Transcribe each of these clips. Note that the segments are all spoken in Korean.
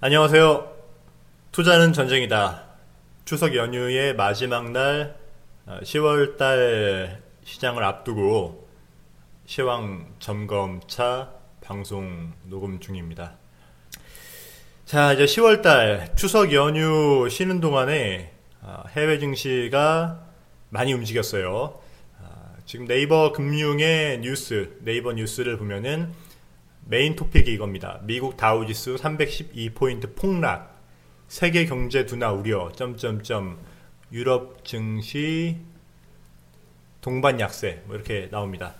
안녕하세요. 투자는 전쟁이다. 추석 연휴의 마지막 날 10월달 어, 시장을 앞두고 시황 점검차 방송 녹음 중입니다. 자, 이제 10월 달 추석 연휴 쉬는 동안에 어, 해외 증시가 많이 움직였어요. 어, 지금 네이버 금융의 뉴스, 네이버 뉴스를 보면은 메인 토픽이 이겁니다. 미국 다우지수 312포인트 폭락, 세계 경제 둔화 우려, 점점점, 유럽 증시 동반 약세, 뭐 이렇게 나옵니다.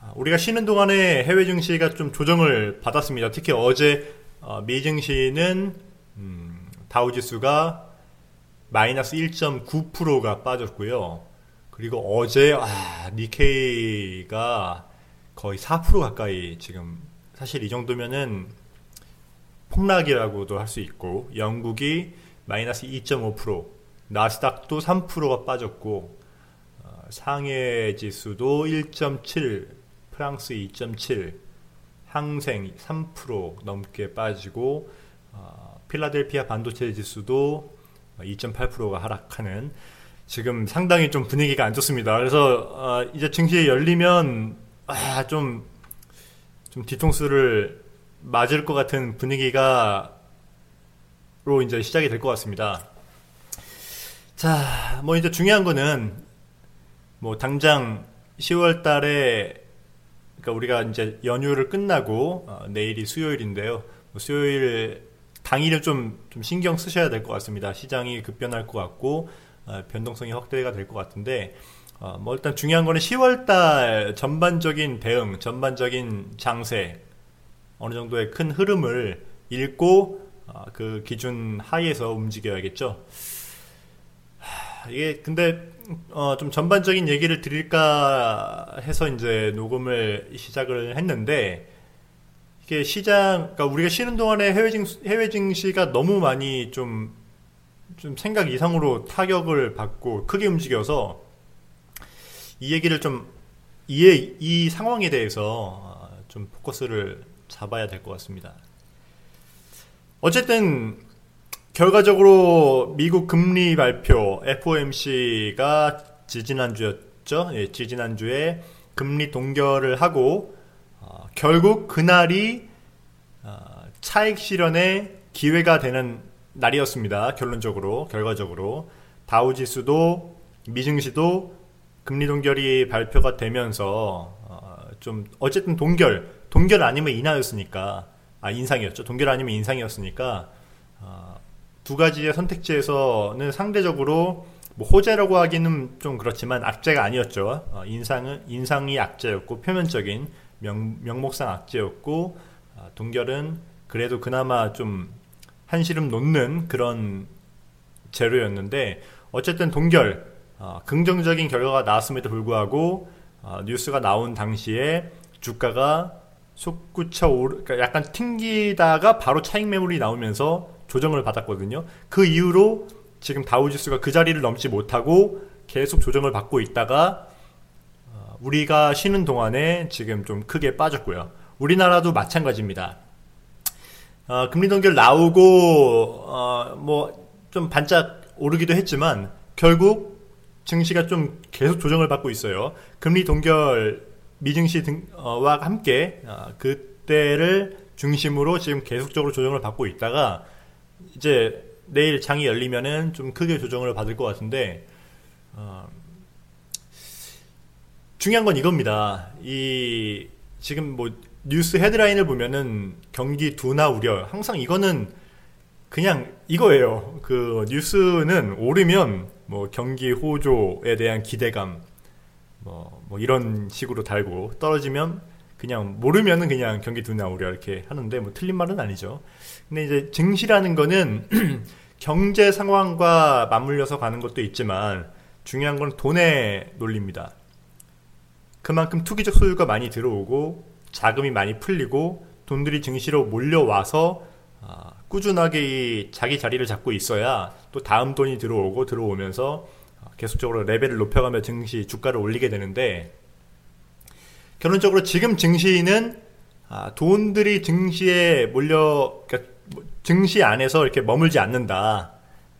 아, 우리가 쉬는 동안에 해외 증시가 좀 조정을 받았습니다. 특히 어제 어, 미 증시는 음, 다우지수가 마이너스 1.9%가 빠졌고요. 그리고 어제 아, 니케이가 거의 4% 가까이 지금 사실 이 정도면은 폭락이라고도 할 수 있고 영국이 마이너스 2.5% 나스닥도 3%가 빠졌고 어, 상해 지수도 1.7 프랑스 2.7 항생 3% 넘게 빠지고 어, 필라델피아 반도체 지수도 2.8%가 하락하는 지금 상당히 좀 분위기가 안 좋습니다. 그래서 어, 이제 증시 열리면 아, 좀 좀 뒤통수를 맞을 것 같은 분위기가 로 이제 시작이 될 것 같습니다. 자, 뭐 이제 중요한 거는 뭐 당장 10월 달에 그러니까 우리가 이제 연휴를 끝나고 어, 내일이 수요일인데요. 뭐 수요일 당일은 좀, 좀 신경 쓰셔야 될 것 같습니다. 시장이 급변할 것 같고 어, 변동성이 확대가 될 것 같은데 어, 뭐 일단 중요한 거는 10월달 전반적인 대응, 전반적인 장세 어느 정도의 큰 흐름을 읽고 어, 그 기준 하에서 움직여야겠죠. 하, 이게 근데 어, 좀 전반적인 얘기를 드릴까 해서 이제 녹음을 시작을 했는데 이게 시장, 그러니까 우리가 쉬는 동안에 해외 증 해외 증시가 너무 많이 좀, 좀 생각 이상으로 타격을 받고 크게 움직여서 이 얘기를 좀 이해 이 상황에 대해서 어, 좀 포커스를 잡아야 될 것 같습니다. 어쨌든 결과적으로 미국 금리 발표 FOMC가 지지난주였죠. 예, 지지난주에 금리 동결을 하고 어, 결국 그날이 어, 차익 실현의 기회가 되는 날이었습니다. 결론적으로 결과적으로 다우지수도 미증시도 금리 동결이 발표가 되면서 어, 좀 어쨌든 동결 동결 아니면 인하였으니까 아 인상이었죠. 동결 아니면 인상이었으니까 어, 두 가지의 선택지에서는 상대적으로 뭐 호재라고 하기는 좀 그렇지만 악재가 아니었죠. 어, 인상은 인상이 악재였고 표면적인 명, 명목상 악재였고 어, 동결은 그래도 그나마 좀 한시름 놓는 그런 재료였는데 어쨌든 동결 어, 긍정적인 결과가 나왔음에도 불구하고 어, 뉴스가 나온 당시에 주가가 솟구쳐 오르, 그러니까 약간 튕기다가 바로 차익 매물이 나오면서 조정을 받았거든요. 그 이후로 지금 다우지수가 그 자리를 넘지 못하고 계속 조정을 받고 있다가 어, 우리가 쉬는 동안에 지금 좀 크게 빠졌고요. 우리나라도 마찬가지입니다. 어, 금리 동결 나오고 어, 뭐 좀 반짝 오르기도 했지만 결국 증시가 좀 계속 조정을 받고 있어요. 금리 동결 미증시 등과 함께 어, 그때를 중심으로 지금 계속적으로 조정을 받고 있다가 이제 내일 장이 열리면은 좀 크게 조정을 받을 것 같은데 어, 중요한 건 이겁니다. 이 지금 뭐 뉴스 헤드라인을 보면은 경기 둔화 우려 항상 이거는 그냥 이거예요. 그 뉴스는 오르면 뭐 경기 호조에 대한 기대감 뭐, 뭐 이런 식으로 달고 떨어지면 그냥 모르면은 그냥 경기 둔화 우려 이렇게 하는데 뭐 틀린 말은 아니죠. 근데 이제 증시라는 거는 경제 상황과 맞물려서 가는 것도 있지만 중요한 건 돈의 논리입니다. 그만큼 투기적 소유가 많이 들어오고 자금이 많이 풀리고 돈들이 증시로 몰려와서 아, 꾸준하게 자기 자리를 잡고 있어야 또 다음 돈이 들어오고 들어오면서 계속적으로 레벨을 높여가며 증시 주가를 올리게 되는데 결론적으로 지금 증시는 아, 돈들이 증시에 몰려 그러니까 뭐 증시 안에서 이렇게 머물지 않는다.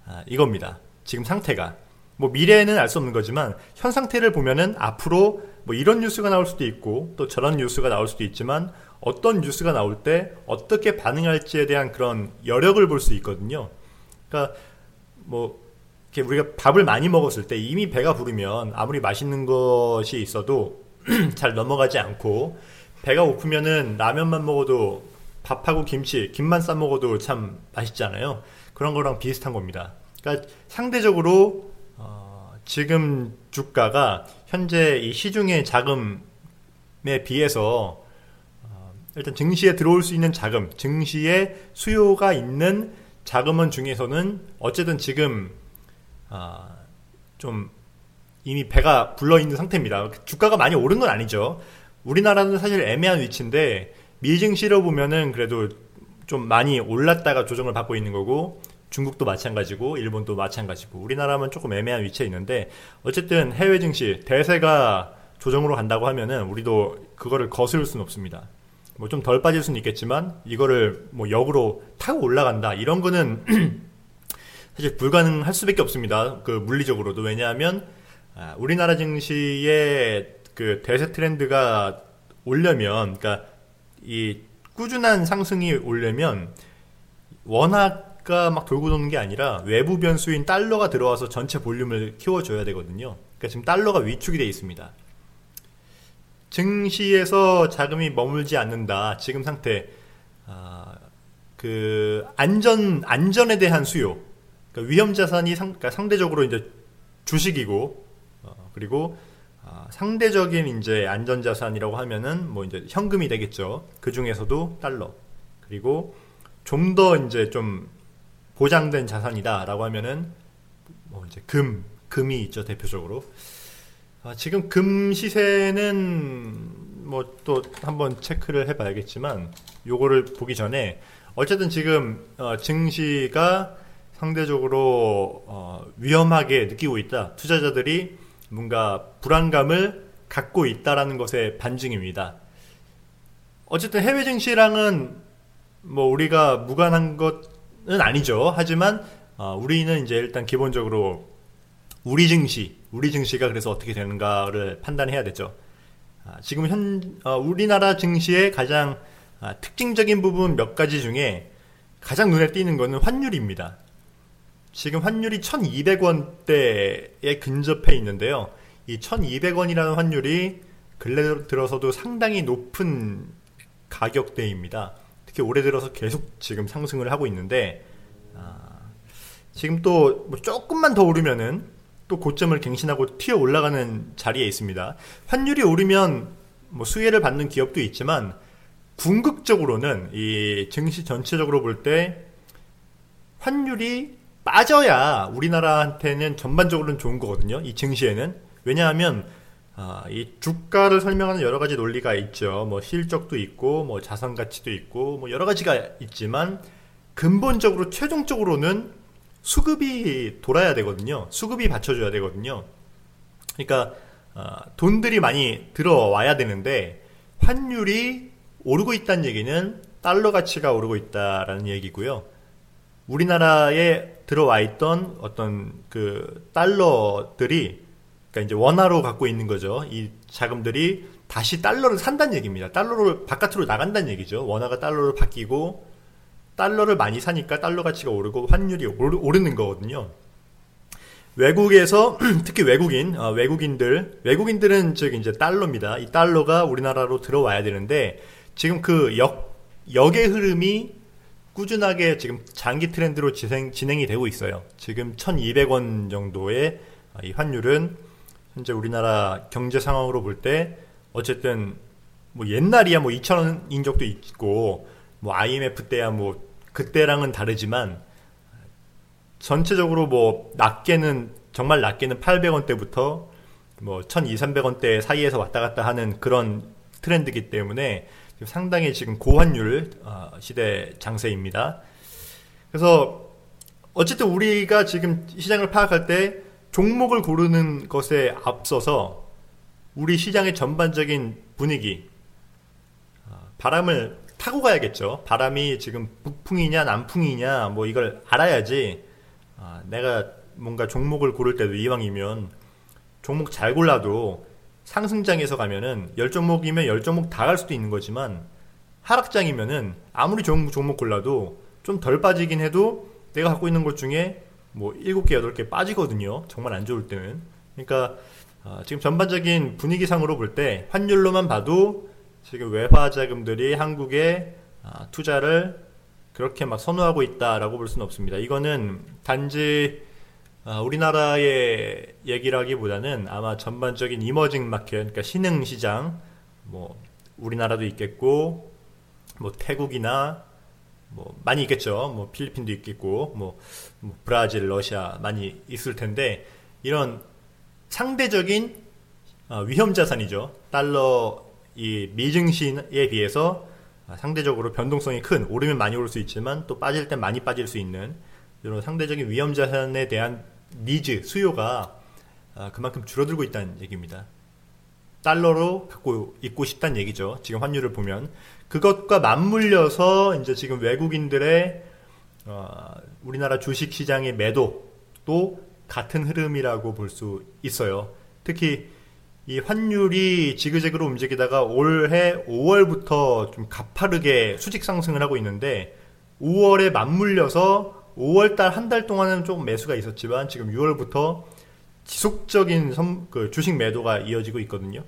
아, 이겁니다. 지금 상태가. 뭐 미래에는 알 수 없는 거지만 현 상태를 보면은 앞으로 뭐 이런 뉴스가 나올 수도 있고 또 저런 뉴스가 나올 수도 있지만 어떤 뉴스가 나올 때 어떻게 반응할지에 대한 그런 여력을 볼 수 있거든요. 그러니까 뭐 이렇게 우리가 밥을 많이 먹었을 때 이미 배가 부르면 아무리 맛있는 것이 있어도 잘 넘어가지 않고 배가 고프면은 라면만 먹어도 밥하고 김치, 김만 싸 먹어도 참 맛있잖아요. 그런 거랑 비슷한 겁니다. 그러니까 상대적으로 어, 지금 주가가 현재 이 시중의 자금에 비해서 어, 일단 증시에 들어올 수 있는 자금, 증시에 수요가 있는 자금원 중에서는 어쨌든 지금 어, 좀 이미 배가 불러 있는 상태입니다. 주가가 많이 오른 건 아니죠. 우리나라는 사실 애매한 위치인데 미증시로 보면은 그래도 좀 많이 올랐다가 조정을 받고 있는 거고 중국도 마찬가지고 일본도 마찬가지고 우리나라는 조금 애매한 위치에 있는데 어쨌든 해외 증시 대세가 조정으로 간다고 하면은 우리도 그거를 거스를 수는 없습니다. 뭐 좀 덜 빠질 수는 있겠지만 이거를 뭐 역으로 타고 올라간다 이런 거는 사실 불가능할 수밖에 없습니다. 그 물리적으로도 왜냐하면 아, 우리나라 증시의 그 대세 트렌드가 오려면, 그러니까 이 꾸준한 상승이 오려면 원화가 막 돌고 도는 게 아니라 외부 변수인 달러가 들어와서 전체 볼륨을 키워줘야 되거든요. 그러니까 지금 달러가 위축이 되어 있습니다. 증시에서 자금이 머물지 않는다. 지금 상태, 아, 그 안전 안전에 대한 수요, 그러니까 위험 자산이 상, 그러니까 상대적으로 이제 주식이고 어, 그리고 어, 상대적인 이제 안전 자산이라고 하면은 뭐 이제 현금이 되겠죠. 그 중에서도 달러 그리고 좀 더 이제 좀 보장된 자산이다라고 하면은 뭐 이제 금 금이 있죠 대표적으로. 아, 지금 금 시세는 뭐 또 한번 체크를 해봐야겠지만 요거를 보기 전에 어쨌든 지금 어, 증시가 상대적으로 어, 위험하게 느끼고 있다. 투자자들이 뭔가 불안감을 갖고 있다라는 것의 반증입니다. 어쨌든 해외 증시랑은 뭐 우리가 무관한 것은 아니죠. 하지만 어, 우리는 이제 일단 기본적으로 우리 증시, 우리 증시가 그래서 어떻게 되는가를 판단해야 되죠. 아, 지금 현 어, 우리나라 증시의 가장 아, 특징적인 부분 몇 가지 중에 가장 눈에 띄는 것은 환율입니다. 지금 환율이 1200원대에 근접해 있는데요. 이 1200원이라는 환율이 근래 들어서도 상당히 높은 가격대입니다. 특히 올해 들어서 계속 지금 상승을 하고 있는데, 아, 지금 또뭐 조금만 더 오르면은 또 고점을 갱신하고 튀어 올라가는 자리에 있습니다. 환율이 오르면 뭐 수혜를 받는 기업도 있지만, 궁극적으로는 이 증시 전체적으로 볼 때 환율이 빠져야 우리나라한테는 전반적으로는 좋은 거거든요. 이 증시에는. 왜냐하면 아, 이 주가를 설명하는 여러 가지 논리가 있죠. 뭐 실적도 있고, 뭐 자산 가치도 있고, 뭐 여러 가지가 있지만 근본적으로 최종적으로는 수급이 돌아야 되거든요. 수급이 받쳐줘야 되거든요. 그러니까 아, 돈들이 많이 들어와야 되는데 환율이 오르고 있다는 얘기는 달러 가치가 오르고 있다라는 얘기고요. 우리나라에 들어와 있던 어떤 그 달러들이 그러니까 이제 원화로 갖고 있는 거죠. 이 자금들이 다시 달러를 산다는 얘기입니다. 달러를 바깥으로 나간다는 얘기죠. 원화가 달러로 바뀌고 달러를 많이 사니까 달러 가치가 오르고 환율이 오르, 는 거거든요. 외국에서 특히 외국인 어, 외국인들 외국인들은 즉 이제 달러입니다. 이 달러가 우리나라로 들어와야 되는데 지금 그 역 역의 흐름이 꾸준하게 지금 장기 트렌드로 진행, 진행이 되고 있어요. 지금 1200원 정도의 이 환율은 현재 우리나라 경제 상황으로 볼 때 어쨌든 뭐 옛날이야 뭐 2,000원인 적도 있고 뭐 IMF 때야 뭐 그때랑은 다르지만 전체적으로 뭐 낮게는 정말 낮게는 800원대부터 뭐 1,200, 300원대 사이에서 왔다 갔다 하는 그런 트렌드이기 때문에 상당히 지금 고환율 어, 시대 장세입니다. 그래서 어쨌든 우리가 지금 시장을 파악할 때 종목을 고르는 것에 앞서서 우리 시장의 전반적인 분위기, 어, 바람을 타고 가야겠죠. 바람이 지금 북풍이냐 남풍이냐 뭐 이걸 알아야지 아, 내가 뭔가 종목을 고를 때도 이왕이면 종목 잘 골라도 상승장에서 가면은 열 종목이면 열 종목 다 갈 수도 있는 거지만 하락장이면은 아무리 좋은 종목 골라도 좀 덜 빠지긴 해도 내가 갖고 있는 것 중에 뭐 7개, 8개 빠지거든요. 정말 안 좋을 때는. 그러니까 어, 지금 전반적인 분위기상으로 볼 때 환율로만 봐도 지금 외화 자금들이 한국에 아, 투자를 그렇게 막 선호하고 있다라고 볼 수는 없습니다. 이거는 단지 아, 우리나라의 얘기라기보다는 아마 전반적인 이머징 마켓, 그러니까 신흥 시장, 뭐 우리나라도 있겠고, 뭐 태국이나 뭐 많이 있겠죠. 뭐 필리핀도 있겠고, 뭐, 뭐 브라질, 러시아 많이 있을 텐데 이런 상대적인 어, 위험 자산이죠. 달러 이 미증시에 비해서 상대적으로 변동성이 큰 오르면 많이 오를 수 있지만 또 빠질 땐 많이 빠질 수 있는 이런 상대적인 위험 자산에 대한 니즈 수요가 아, 그만큼 줄어들고 있다는 얘기입니다. 달러로 갖고 있고 싶다는 얘기죠. 지금 환율을 보면 그것과 맞물려서 이제 지금 외국인들의 어, 우리나라 주식 시장의 매도도 같은 흐름이라고 볼 수 있어요. 특히 이 환율이 지그재그로 움직이다가 올해 5월부터 좀 가파르게 수직 상승을 하고 있는데 5월에 맞물려서 5월 달 한 달 동안은 조금 매수가 있었지만 지금 6월부터 지속적인 선, 그 주식 매도가 이어지고 있거든요.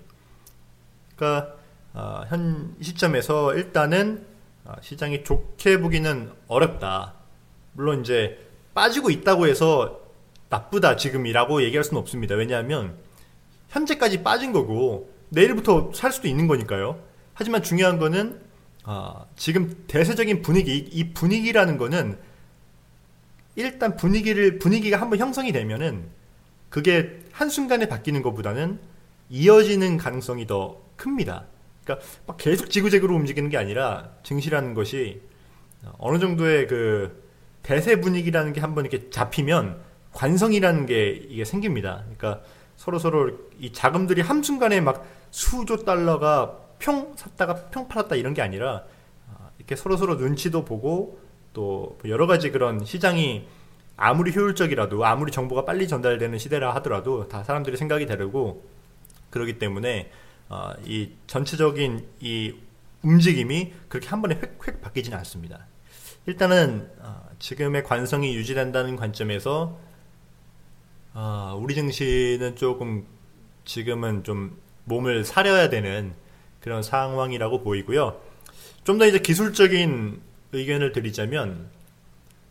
그러니까 어, 현 시점에서 일단은 어, 시장이 좋게 보기는 어렵다. 물론 이제 빠지고 있다고 해서 나쁘다 지금이라고 얘기할 수는 없습니다. 왜냐하면 현재까지 빠진 거고 내일부터 살 수도 있는 거니까요. 하지만 중요한 거는 어, 지금 대세적인 분위기 이 분위기라는 거는 일단 분위기를 분위기가 한번 형성이 되면은 그게 한순간에 바뀌는 것보다는 이어지는 가능성이 더 큽니다. 그러니까 막 계속 지구재구로 움직이는 게 아니라 증시라는 것이 어느 정도의 그 대세 분위기라는 게 한번 이렇게 잡히면 관성이라는 게 이게 생깁니다. 그러니까 서로 서로 이 자금들이 한순간에 막 수조 달러가 평 샀다가 평 팔았다 이런 게 아니라 아, 이렇게 서로 서로 눈치도 보고 또 여러 가지 그런 시장이 아무리 효율적이라도 아무리 정보가 빨리 전달되는 시대라 하더라도 다 사람들이 생각이 다르고 그러기 때문에 어, 이 전체적인 이 움직임이 그렇게 한 번에 획획 바뀌지는 않습니다. 일단은 어, 지금의 관성이 유지된다는 관점에서 어, 우리 증시는 조금 지금은 좀 몸을 사려야 되는 그런 상황이라고 보이고요. 좀 더 이제 기술적인 의견을 드리자면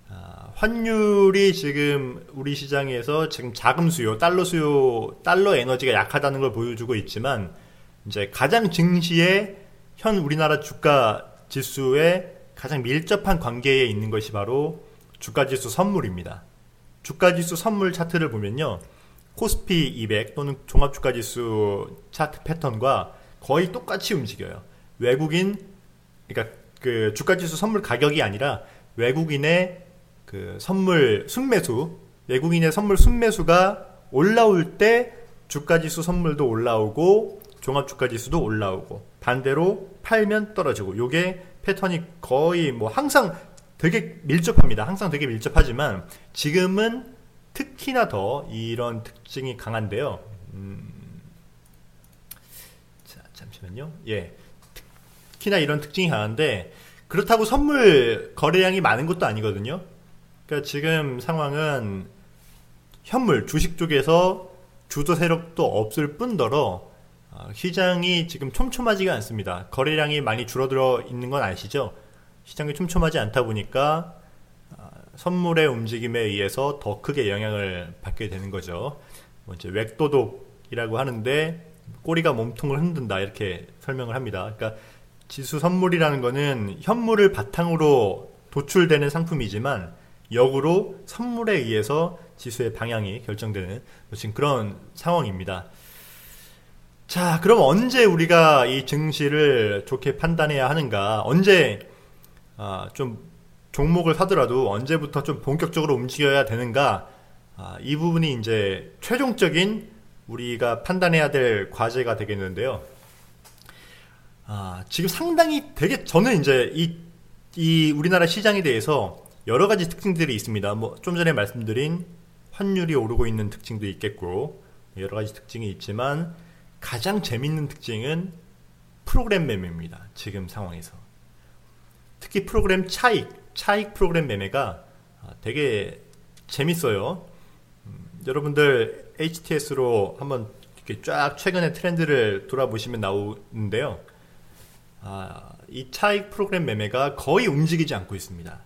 아, 환율이 지금 우리 시장에서 지금 자금 수요, 달러 수요, 달러 에너지가 약하다는 걸 보여주고 있지만 이제 가장 증시에 현 우리나라 주가 지수에 가장 밀접한 관계에 있는 것이 바로 주가 지수 선물입니다. 주가지수 선물 차트를 보면요. 코스피 200 또는 종합주가지수 차트 패턴과 거의 똑같이 움직여요. 외국인, 그러니까 그 주가지수 선물 가격이 아니라 외국인의 그 선물 순매수, 외국인의 선물 순매수가 올라올 때 주가지수 선물도 올라오고 종합주가지수도 올라오고 반대로 팔면 떨어지고 요게 패턴이 거의 뭐 항상 되게 밀접합니다. 항상 되게 밀접하지만 지금은 특히나 더 이런 특징이 강한데요. 음, 자, 잠시만요. 예. 특히나 이런 특징이 강한데 그렇다고 선물 거래량이 많은 것도 아니거든요. 그러니까 지금 상황은 현물 주식 쪽에서 주도 세력도 없을 뿐더러 어, 시장이 지금 촘촘하지가 않습니다. 거래량이 많이 줄어들어 있는 건 아시죠? 시장이 촘촘하지 않다 보니까 아, 선물의 움직임에 의해서 더 크게 영향을 받게 되는 거죠. 뭐 이제 웩도독이라고 하는데 꼬리가 몸통을 흔든다 이렇게 설명을 합니다. 그러니까 지수 선물이라는 거는 현물을 바탕으로 도출되는 상품이지만 역으로 선물에 의해서 지수의 방향이 결정되는 지금 그런 상황입니다. 자, 그럼 언제 우리가 이 증시를 좋게 판단해야 하는가? 언제 아, 좀 종목을 사더라도 언제부터 좀 본격적으로 움직여야 되는가 아, 이 부분이 이제 최종적인 우리가 판단해야 될 과제가 되겠는데요. 아, 지금 상당히 되게 저는 이제 이, 이 우리나라 시장에 대해서 여러 가지 특징들이 있습니다. 뭐 좀 전에 말씀드린 환율이 오르고 있는 특징도 있겠고 여러 가지 특징이 있지만 가장 재밌는 특징은 프로그램 매매입니다. 지금 상황에서. 특히 프로그램 차익, 차익 프로그램 매매가 아, 되게 재밌어요. 음, 여러분들 HTS로 한번 이렇게 쫙 최근의 트렌드를 돌아보시면 나오는데요. 아, 이 차익 프로그램 매매가 거의 움직이지 않고 있습니다.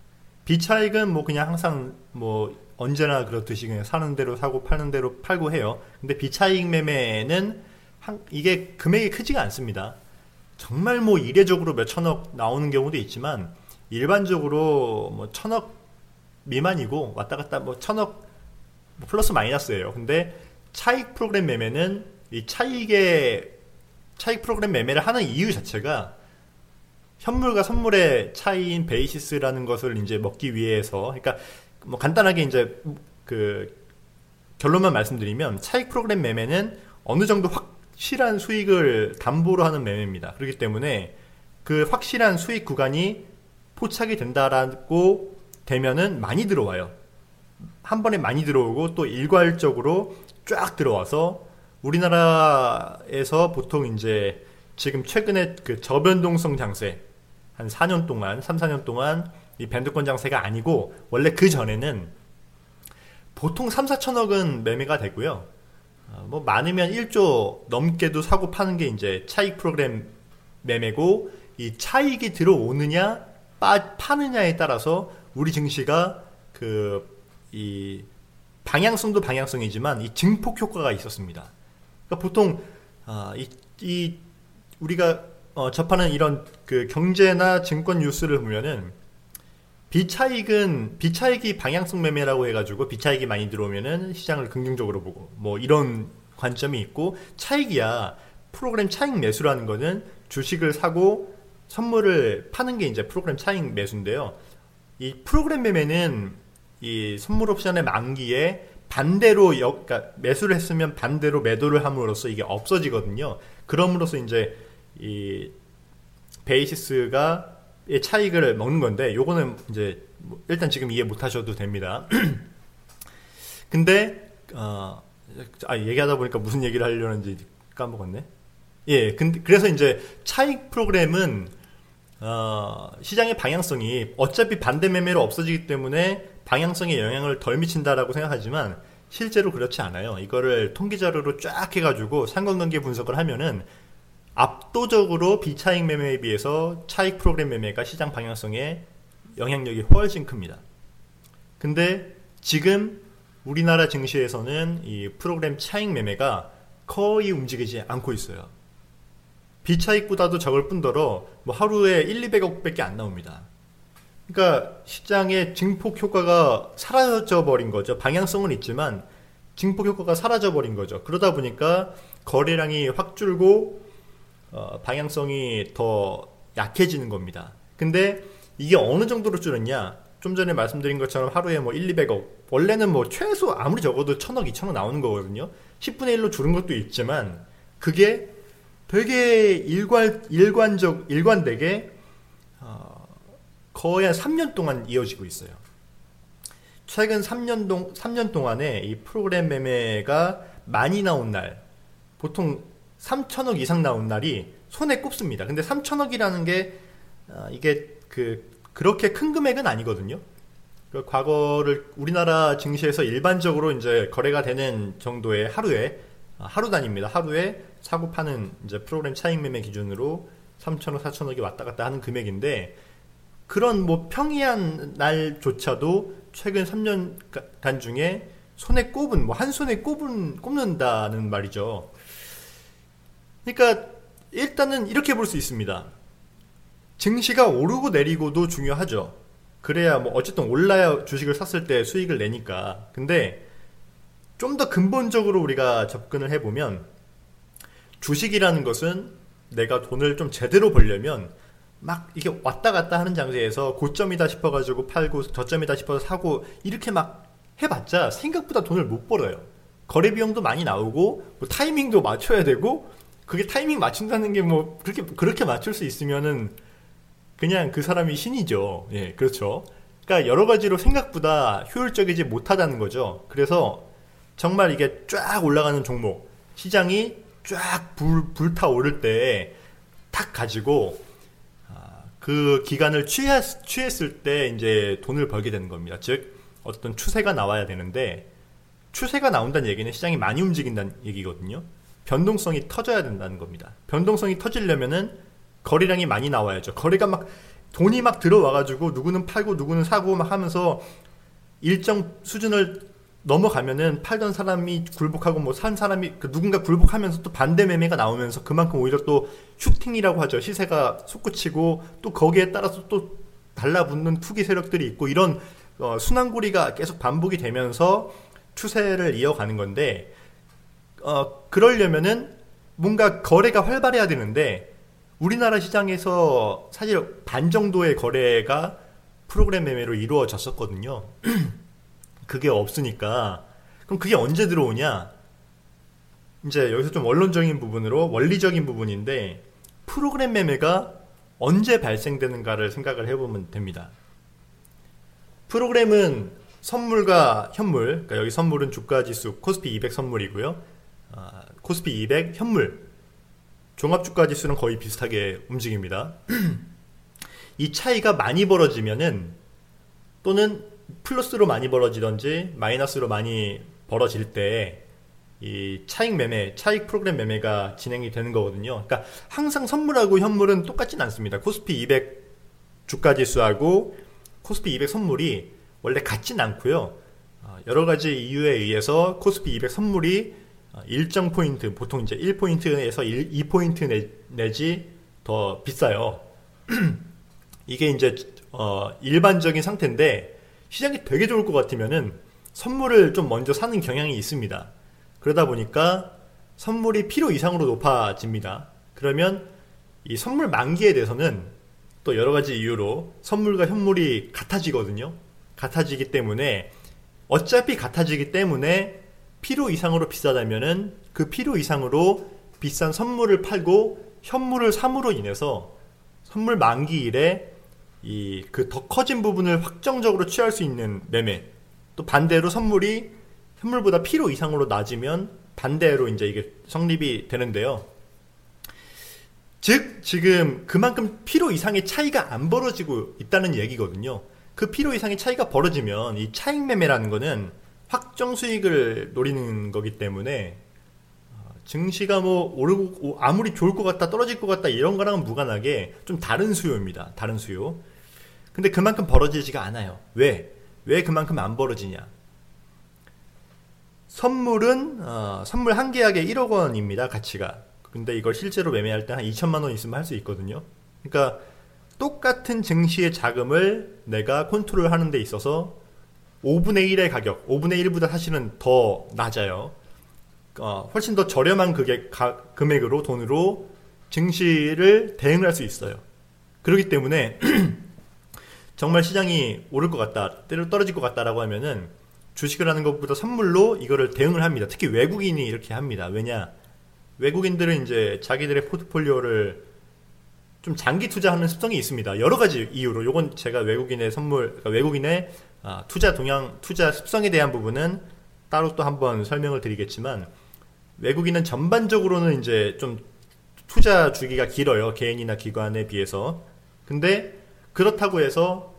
비차익은 뭐 그냥 항상 뭐 언제나 그렇듯이 그냥 사는 대로 사고 파는 대로 팔고 해요. 근데 비차익 매매는 한, 이게 금액이 크지가 않습니다. 정말 뭐 이례적으로 몇 천억 나오는 경우도 있지만 일반적으로 뭐 천억 미만이고 왔다 갔다 뭐 천억 뭐 플러스 마이너스예요. 근데 차익 프로그램 매매는 이 차익의 차익 프로그램 매매를 하는 이유 자체가 현물과 선물의 차이인 베이시스라는 것을 이제 먹기 위해서 그러니까 뭐 간단하게 이제 그 결론만 말씀드리면 차익 프로그램 매매는 어느 정도 확 실한 수익을 담보로 하는 매매입니다. 그렇기 때문에 그 확실한 수익 구간이 포착이 된다라고 되면은 많이 들어와요. 한 번에 많이 들어오고 또 일괄적으로 쫙 들어와서 우리나라에서 보통 이제 지금 최근에 그 저변동성 장세 한 4년 동안, 3, 4년 동안 이 밴드권 장세가 아니고 원래 그 전에는 보통 3, 4천억은 매매가 되고요. 어, 뭐 많으면 1조 넘게도 사고 파는 게 이제 차익 프로그램 매매고 이 차익이 들어오느냐 빠, 파느냐에 따라서 우리 증시가 그 이 방향성도 방향성이지만 이 증폭 효과가 있었습니다. 그러니까 보통 아, 이, 이 우리가 어, 접하는 이런 그 경제나 증권 뉴스를 보면은 비차익은 비차익이 방향성 매매라고 해가지고 비차익이 많이 들어오면은 시장을 긍정적으로 보고 뭐 이런 관점이 있고 차익이야 프로그램 차익 매수라는 거는 주식을 사고 선물을 파는 게 이제 프로그램 차익 매수인데요. 이 프로그램 매매는 이 선물 옵션의 만기에 반대로 역, 그러니까 매수를 했으면 반대로 매도를 함으로써 이게 없어지거든요. 그럼으로써 이제 이 베이시스가 차익을 먹는 건데 요거는 이제 뭐 일단 지금 이해 못 하셔도 됩니다. 근데 어, 아, 얘기하다 보니까 무슨 얘기를 하려는지 까먹었네. 예, 근데 그래서 이제 차익 프로그램은 어, 시장의 방향성이 어차피 반대 매매로 없어지기 때문에 방향성에 영향을 덜 미친다라고 생각하지만 실제로 그렇지 않아요. 이거를 통계 자료로 쫙 해가지고 상관관계 분석을 하면은 압도적으로 비차익 매매에 비해서 차익 프로그램 매매가 시장 방향성에 영향력이 훨씬 큽니다. 근데 지금 우리나라 증시에서는 이 프로그램 차익 매매가 거의 움직이지 않고 있어요. 비차익보다도 적을 뿐더러 뭐 하루에 1, 200억 밖에 안 나옵니다. 그러니까 시장의 증폭 효과가 사라져 버린 거죠. 방향성은 있지만 증폭 효과가 사라져 버린 거죠. 그러다 보니까 거래량이 확 줄고 어, 방향성이 더 약해지는 겁니다. 근데 이게 어느 정도로 줄었냐? 좀 전에 말씀드린 것처럼 하루에 뭐 1, 200억. 원래는 뭐 최소 아무리 적어도 1000억, 2000억 나오는 거거든요. 10분의 1로 줄은 것도 있지만 그게 되게 일관, 일관적, 일관되게 어, 거의 한 3년 동안 이어지고 있어요. 최근 3년, 동, 3년 동안에 이 프로그램 매매가 많이 나온 날, 보통 3천억 이상 나온 날이 손에 꼽습니다. 근데 3천억이라는 게 어, 이게 그 그렇게 큰 금액은 아니거든요. 그 과거를 우리나라 증시에서 일반적으로 이제 거래가 되는 정도의 하루에 아, 하루 단위입니다. 하루에 사고 파는 이제 프로그램 차익 매매 기준으로 3천억, 4천억이 왔다 갔다 하는 금액인데 그런 뭐 평이한 날조차도 최근 3년간 중에 손에 꼽은 뭐 한 손에 꼽은 꼽는다는 말이죠. 그러니까 일단은 이렇게 볼 수 있습니다. 증시가 오르고 내리고도 중요하죠. 그래야 뭐 어쨌든 올라야 주식을 샀을 때 수익을 내니까. 근데 좀 더 근본적으로 우리가 접근을 해보면 주식이라는 것은 내가 돈을 좀 제대로 벌려면 막 이게 왔다 갔다 하는 장세에서 고점이다 싶어가지고 팔고 저점이다 싶어서 사고 이렇게 막 해봤자 생각보다 돈을 못 벌어요. 거래 비용도 많이 나오고 뭐 타이밍도 맞춰야 되고 그게 타이밍 맞춘다는 게 뭐 그렇게 그렇게 맞출 수 있으면은 그냥 그 사람이 신이죠. 예, 그렇죠. 그러니까 여러 가지로 생각보다 효율적이지 못하다는 거죠. 그래서 정말 이게 쫙 올라가는 종목 시장이 쫙 불, 불타오를 때 탁 가지고 아, 그 기간을 취했, 취했을 때 이제 돈을 벌게 되는 겁니다. 즉 어떤 추세가 나와야 되는데 추세가 나온다는 얘기는 시장이 많이 움직인다는 얘기거든요. 변동성이 터져야 된다는 겁니다. 변동성이 터지려면은 거래량이 많이 나와야죠. 거래가 막 돈이 막 들어와가지고 누구는 팔고 누구는 사고 막 하면서 일정 수준을 넘어가면은 팔던 사람이 굴복하고 뭐 산 사람이 그 누군가 굴복하면서 또 반대 매매가 나오면서 그만큼 오히려 또 슈팅이라고 하죠. 시세가 솟구치고 또 거기에 따라서 또 달라붙는 투기 세력들이 있고 이런 어, 순환고리가 계속 반복이 되면서 추세를 이어가는 건데 어, 그러려면은 뭔가 거래가 활발해야 되는데 우리나라 시장에서 사실 반 정도의 거래가 프로그램 매매로 이루어졌었거든요. 그게 없으니까 그럼 그게 언제 들어오냐? 이제 여기서 좀 원론적인 부분으로 원리적인 부분인데 프로그램 매매가 언제 발생되는가를 생각을 해보면 됩니다. 프로그램은 선물과 현물, 그러니까 여기 선물은 주가지수 코스피 200 선물이고요. 아, 코스피 200 현물, 종합주가 지수는 거의 비슷하게 움직입니다. 이 차이가 많이 벌어지면은 또는 플러스로 많이 벌어지던지 마이너스로 많이 벌어질 때 이 차익 매매, 차익 프로그램 매매가 진행이 되는 거거든요. 그러니까 항상 선물하고 현물은 똑같진 않습니다. 코스피 200 주가 지수하고 코스피 200 선물이 원래 같진 않고요. 어, 여러 가지 이유에 의해서 코스피 200 선물이 어, 일정 포인트, 보통 이제 1포인트에서 1, 2포인트 내, 지 더 비싸요. 이게 이제 어, 일반적인 상태인데 시장이 되게 좋을 것 같으면은 선물을 좀 먼저 사는 경향이 있습니다. 그러다 보니까 선물이 필요 이상으로 높아집니다. 그러면 이 선물 만기에 대해서는 또 여러 가지 이유로 선물과 현물이 같아지거든요. 같아지기 때문에 어차피 같아지기 때문에 필요 이상으로 비싸다면은 그 필요 이상으로 비싼 선물을 팔고 현물을 삼으로 인해서 선물 만기일에 이 그 더 커진 부분을 확정적으로 취할 수 있는 매매 또 반대로 선물이 현물보다 필요 이상으로 낮으면 반대로 이제 이게 성립이 되는데요. 즉 지금 그만큼 필요 이상의 차이가 안 벌어지고 있다는 얘기거든요. 그 필요 이상의 차이가 벌어지면 이 차익 매매라는 거는 확정 수익을 노리는 거기 때문에 어, 증시가 뭐 오르고 아무리 좋을 것 같다 떨어질 것 같다 이런 거랑은 무관하게 좀 다른 수요입니다. 다른 수요. 근데 그만큼 벌어지지가 않아요. 왜? 왜 그만큼 안 벌어지냐? 선물은 어, 선물 한 계약에 1억 원입니다. 가치가. 근데 이걸 실제로 매매할 때 한 2천만 원 있으면 할 수 있거든요. 그러니까 똑같은 증시의 자금을 내가 컨트롤 하는 데 있어서 5분의 1의 가격, 5분의 1보다 사실은 더 낮아요. 어, 훨씬 더 저렴한 그게 가, 금액으로 돈으로 증시를 대응할 수 있어요. 그렇기 때문에 정말 시장이 오를 것 같다, 때로 떨어질 것 같다라고 하면은 주식을 하는 것보다 선물로 이거를 대응을 합니다. 특히 외국인이 이렇게 합니다. 왜냐? 외국인들은 이제 자기들의 포트폴리오를 좀 장기 투자하는 습성이 있습니다. 여러 가지 이유로. 요건 제가 외국인의 선물, 그러니까 외국인의 아, 투자 동향, 투자 습성에 대한 부분은 따로 또 한번 설명을 드리겠지만 외국인은 전반적으로는 이제 좀 투자 주기가 길어요. 개인이나 기관에 비해서. 근데 그렇다고 해서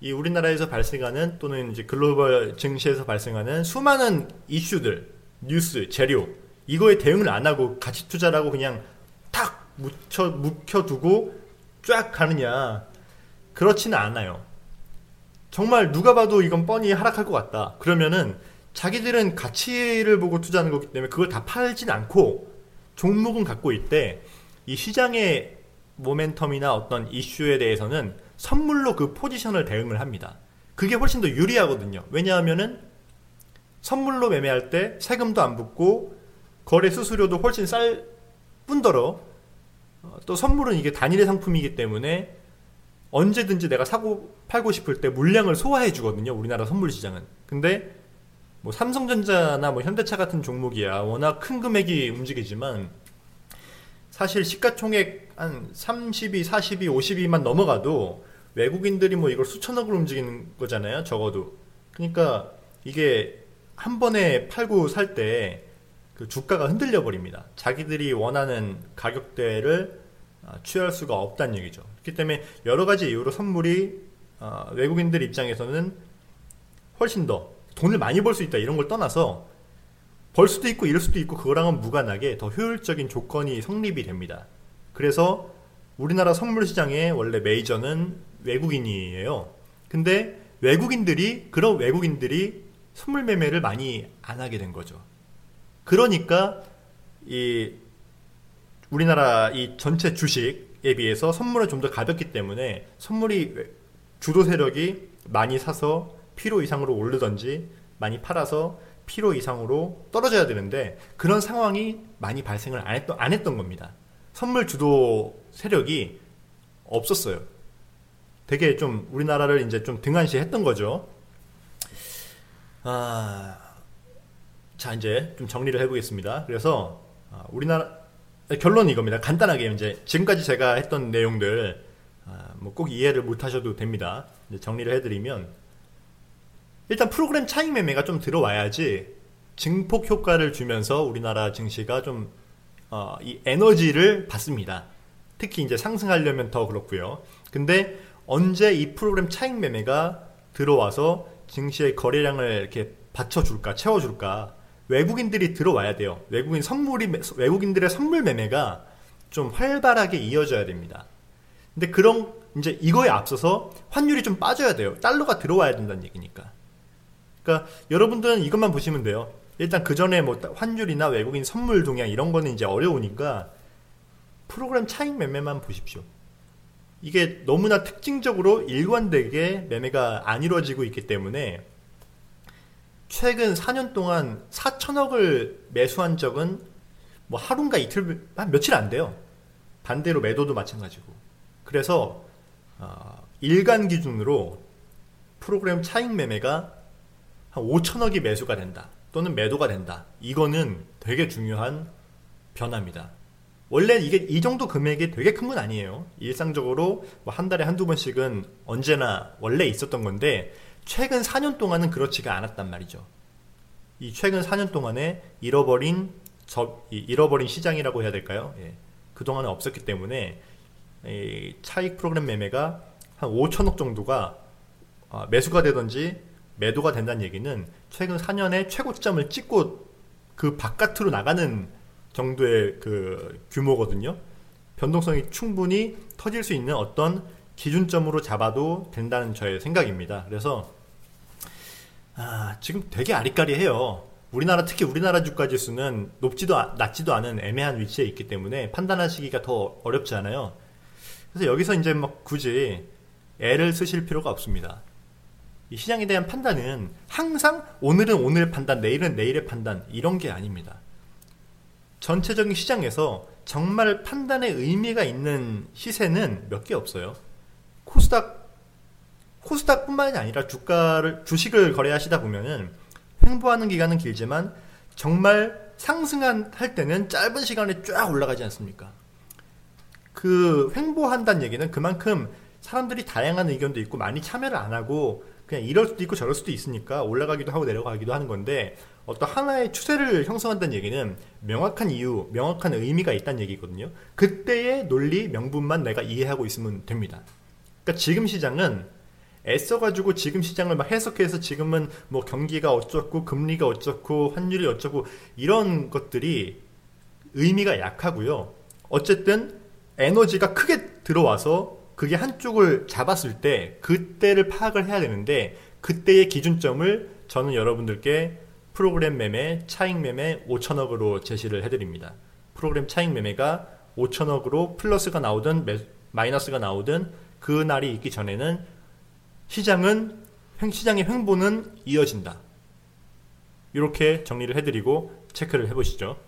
이 우리나라에서 발생하는 또는 이제 글로벌 증시에서 발생하는 수많은 이슈들, 뉴스, 재료 이거에 대응을 안 하고 가치 투자라고 그냥 탁 묻혀 묵혀두고 쫙 가느냐 그렇지는 않아요. 정말 누가 봐도 이건 뻔히 하락할 것 같다. 그러면은 자기들은 가치를 보고 투자하는 거기 때문에 그걸 다 팔진 않고 종목은 갖고 있대. 이 시장의 모멘텀이나 어떤 이슈에 대해서는 선물로 그 포지션을 대응을 합니다. 그게 훨씬 더 유리하거든요. 왜냐하면은 선물로 매매할 때 세금도 안 붙고 거래 수수료도 훨씬 쌀 뿐더러 어, 또 선물은 이게 단일의 상품이기 때문에 언제든지 내가 사고 팔고 싶을 때 물량을 소화해 주거든요. 우리나라 선물 시장은. 근데 뭐 삼성전자나 뭐 현대차 같은 종목이야 워낙 큰 금액이 움직이지만 사실 시가총액 한 32, 42, 52만 넘어가도 외국인들이 뭐 이걸 수천억을 움직이는 거잖아요. 적어도. 그러니까 이게 한 번에 팔고 살 때 그 주가가 흔들려 버립니다. 자기들이 원하는 가격대를 아, 취할 수가 없다는 얘기죠. 그렇기 때문에 여러 가지 이유로 선물이 아, 외국인들 입장에서는 훨씬 더 돈을 많이 벌 수 있다 이런 걸 떠나서 벌 수도 있고 이럴 수도 있고 그거랑은 무관하게 더 효율적인 조건이 성립이 됩니다. 그래서 우리나라 선물 시장의 원래 메이저는 외국인이에요. 근데 외국인들이 그런 외국인들이 선물 매매를 많이 안 하게 된 거죠. 그러니까 이 우리나라 이 전체 주식에 비해서 선물은 좀 더 가볍기 때문에 선물이 주도 세력이 많이 사서 필요 이상으로 오르던지 많이 팔아서 필요 이상으로 떨어져야 되는데 그런 상황이 많이 발생을 안 했던, 안 했던 겁니다. 선물 주도 세력이 없었어요. 되게 좀 우리나라를 이제 좀 등한시 했던 거죠. 아, 자, 이제 좀 정리를 해보겠습니다. 그래서, 아, 우리나라, 결론은 이겁니다. 간단하게 이제 지금까지 제가 했던 내용들, 아, 뭐꼭 이해를 못 하셔도 됩니다. 정리를 해드리면, 일단 프로그램 차익 매매가 좀 들어와야지 증폭 효과를 주면서 우리나라 증시가 좀, 어, 이 에너지를 받습니다. 특히 이제 상승하려면 더 그렇고요. 근데 언제 이 프로그램 차익 매매가 들어와서 증시의 거래량을 이렇게 받쳐줄까, 채워줄까. 외국인들이 들어와야 돼요. 외국인 선물이, 외국인들의 선물 매매가 좀 활발하게 이어져야 됩니다. 근데 그런, 이제 이거에 앞서서 환율이 좀 빠져야 돼요. 달러가 들어와야 된다는 얘기니까. 그러니까 여러분들은 이것만 보시면 돼요. 일단 그 전에 뭐 환율이나 외국인 선물 동향 이런 거는 이제 어려우니까 프로그램 차익 매매만 보십시오. 이게 너무나 특징적으로 일관되게 매매가 안 이루어지고 있기 때문에 최근 4년 동안 4천억을 매수한 적은 뭐 하루인가 이틀, 한 며칠 안 돼요. 반대로 매도도 마찬가지고. 그래서, 어, 일간 기준으로 프로그램 차익 매매가 한 5천억이 매수가 된다. 또는 매도가 된다. 이거는 되게 중요한 변화입니다. 원래 이게 이 정도 금액이 되게 큰 건 아니에요. 일상적으로 뭐 한 달에 한두 번씩은 언제나 원래 있었던 건데 최근 4년 동안은 그렇지가 않았단 말이죠. 이 최근 4년 동안에 잃어버린 저, 잃어버린 시장이라고 해야 될까요? 예. 그동안은 없었기 때문에 차익 프로그램 매매가 한 5천억 정도가 아, 매수가 되든지 매도가 된다는 얘기는 최근 4년에 최고점을 찍고 그 바깥으로 나가는 정도의 그 규모거든요. 변동성이 충분히 터질 수 있는 어떤 기준점으로 잡아도 된다는 저의 생각입니다. 그래서 아, 지금 되게 아리까리해요. 우리나라 특히 우리나라 주가 지수는 높지도 낮지도 않은 애매한 위치에 있기 때문에 판단하시기가 더 어렵지 않아요. 그래서 여기서 이제 막 굳이 애를 쓰실 필요가 없습니다. 이 시장에 대한 판단은 항상 오늘은 오늘 판단, 내일은 내일의 판단 이런 게 아닙니다. 전체적인 시장에서 정말 판단에 의미가 있는 시세는 몇 개 없어요. 코스닥 코스닥뿐만이 아니라 주가를 주식을 거래하시다 보면은 횡보하는 기간은 길지만 정말 상승한 할 때는 짧은 시간에 쫙 올라가지 않습니까? 그 횡보한다는 얘기는 그만큼 사람들이 다양한 의견도 있고 많이 참여를 안 하고 그냥 이럴 수도 있고 저럴 수도 있으니까 올라가기도 하고 내려가기도 하는 건데 어떤 하나의 추세를 형성한다는 얘기는 명확한 이유, 명확한 의미가 있다는 얘기거든요. 그때의 논리, 명분만 내가 이해하고 있으면 됩니다. 그러니까 지금 시장은 애써가지고 지금 시장을 막 해석해서 지금은 뭐 경기가 어쩌고 금리가 어쩌고 환율이 어쩌고 이런 것들이 의미가 약하고요. 어쨌든 에너지가 크게 들어와서 그게 한쪽을 잡았을 때 그때를 파악을 해야 되는데 그때의 기준점을 저는 여러분들께 프로그램 매매, 차익 매매 5천억으로 제시를 해드립니다. 프로그램 차익 매매가 5천억으로 플러스가 나오든 마이너스가 나오든 그 날이 있기 전에는 시장은 시장의 횡보는 이어진다. 이렇게 정리를 해드리고 체크를 해보시죠.